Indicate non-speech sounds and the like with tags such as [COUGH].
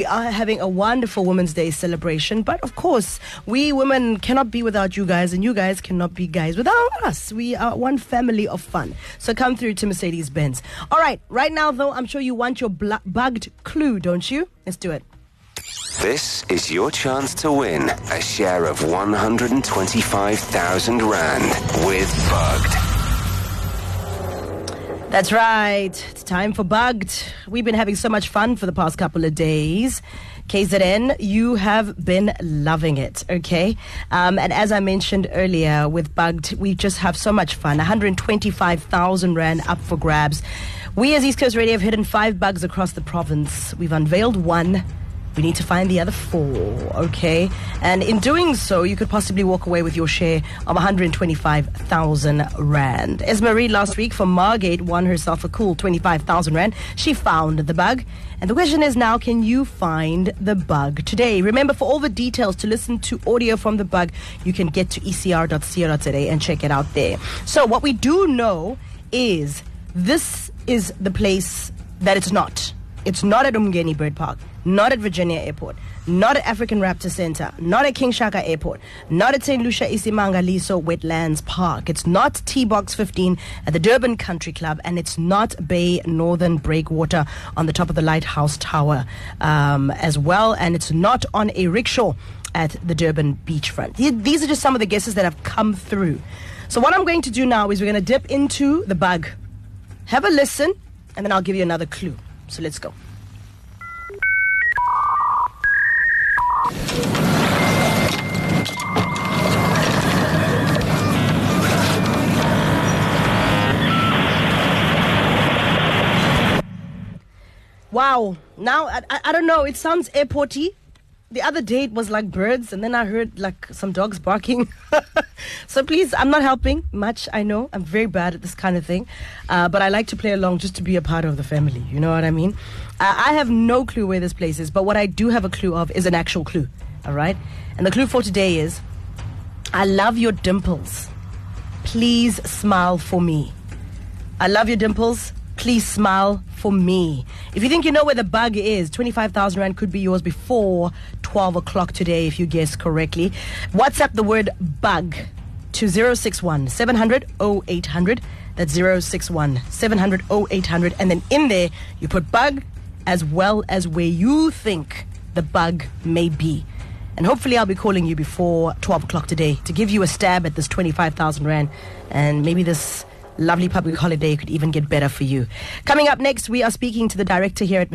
We are having a wonderful Women's Day celebration, but of course, we women cannot be without you guys, and you guys cannot be guys without us. We are one family of fun. So come through to Mercedes Benz. All right, right now, though, I'm sure you want your bl- bugged clue, don't you? Let's do it. This is your chance to win a share of 125,000 Rand with Bugged. That's right. It's time for Bugged. We've been having so much fun for the past couple of days. KZN, you have been loving it, okay? Um, and as I mentioned earlier with Bugged, we just have so much fun. 125,000 Rand up for grabs. We as East Coast Radio have hidden five bugs across the province. We've unveiled one. We need to find the other four, okay? And in doing so, you could possibly walk away with your share of 125,000 Rand. Esmarie last week from Margate won herself a cool 25,000 Rand. She found the bug. And the question is now, can you find the bug today? Remember, for all the details to listen to audio from the bug, you can get to ecr.co.za today and check it out there. So, what we do know is this is the place that it's not. It's not at Umgeni Bird Park, not at Virginia Airport, not at African Raptor Center, not at King Shaka Airport, not at St. Lucia Isimangaliso Wetlands Park. It's not Tee Box 15 at the Durban Country Club, and it's not Bay Northern Breakwater on the top of the Lighthouse Tower um, as well, and it's not on a rickshaw at the Durban beachfront. These are just some of the guesses that have come through. So, what I'm going to do now is we're going to dip into the bug, have a listen, and then I'll give you another clue. So let's go. Wow. Now, I, I, I don't know. It sounds airporty. The other day it was like birds, and then I heard like some dogs barking. [LAUGHS] so please, I'm not helping much. I know I'm very bad at this kind of thing, uh, but I like to play along just to be a part of the family. You know what I mean? Uh, I have no clue where this place is, but what I do have a clue of is an actual clue. All right, and the clue for today is: I love your dimples. Please smile for me. I love your dimples please smile for me. If you think you know where the bug is, 25,000 Rand could be yours before 12 o'clock today if you guess correctly. WhatsApp the word bug to 061 700 0800. That's 061 700 0800. And then in there, you put bug as well as where you think the bug may be. And hopefully, I'll be calling you before 12 o'clock today to give you a stab at this 25,000 Rand and maybe this lovely public holiday could even get better for you. Coming up next, we are speaking to the director here at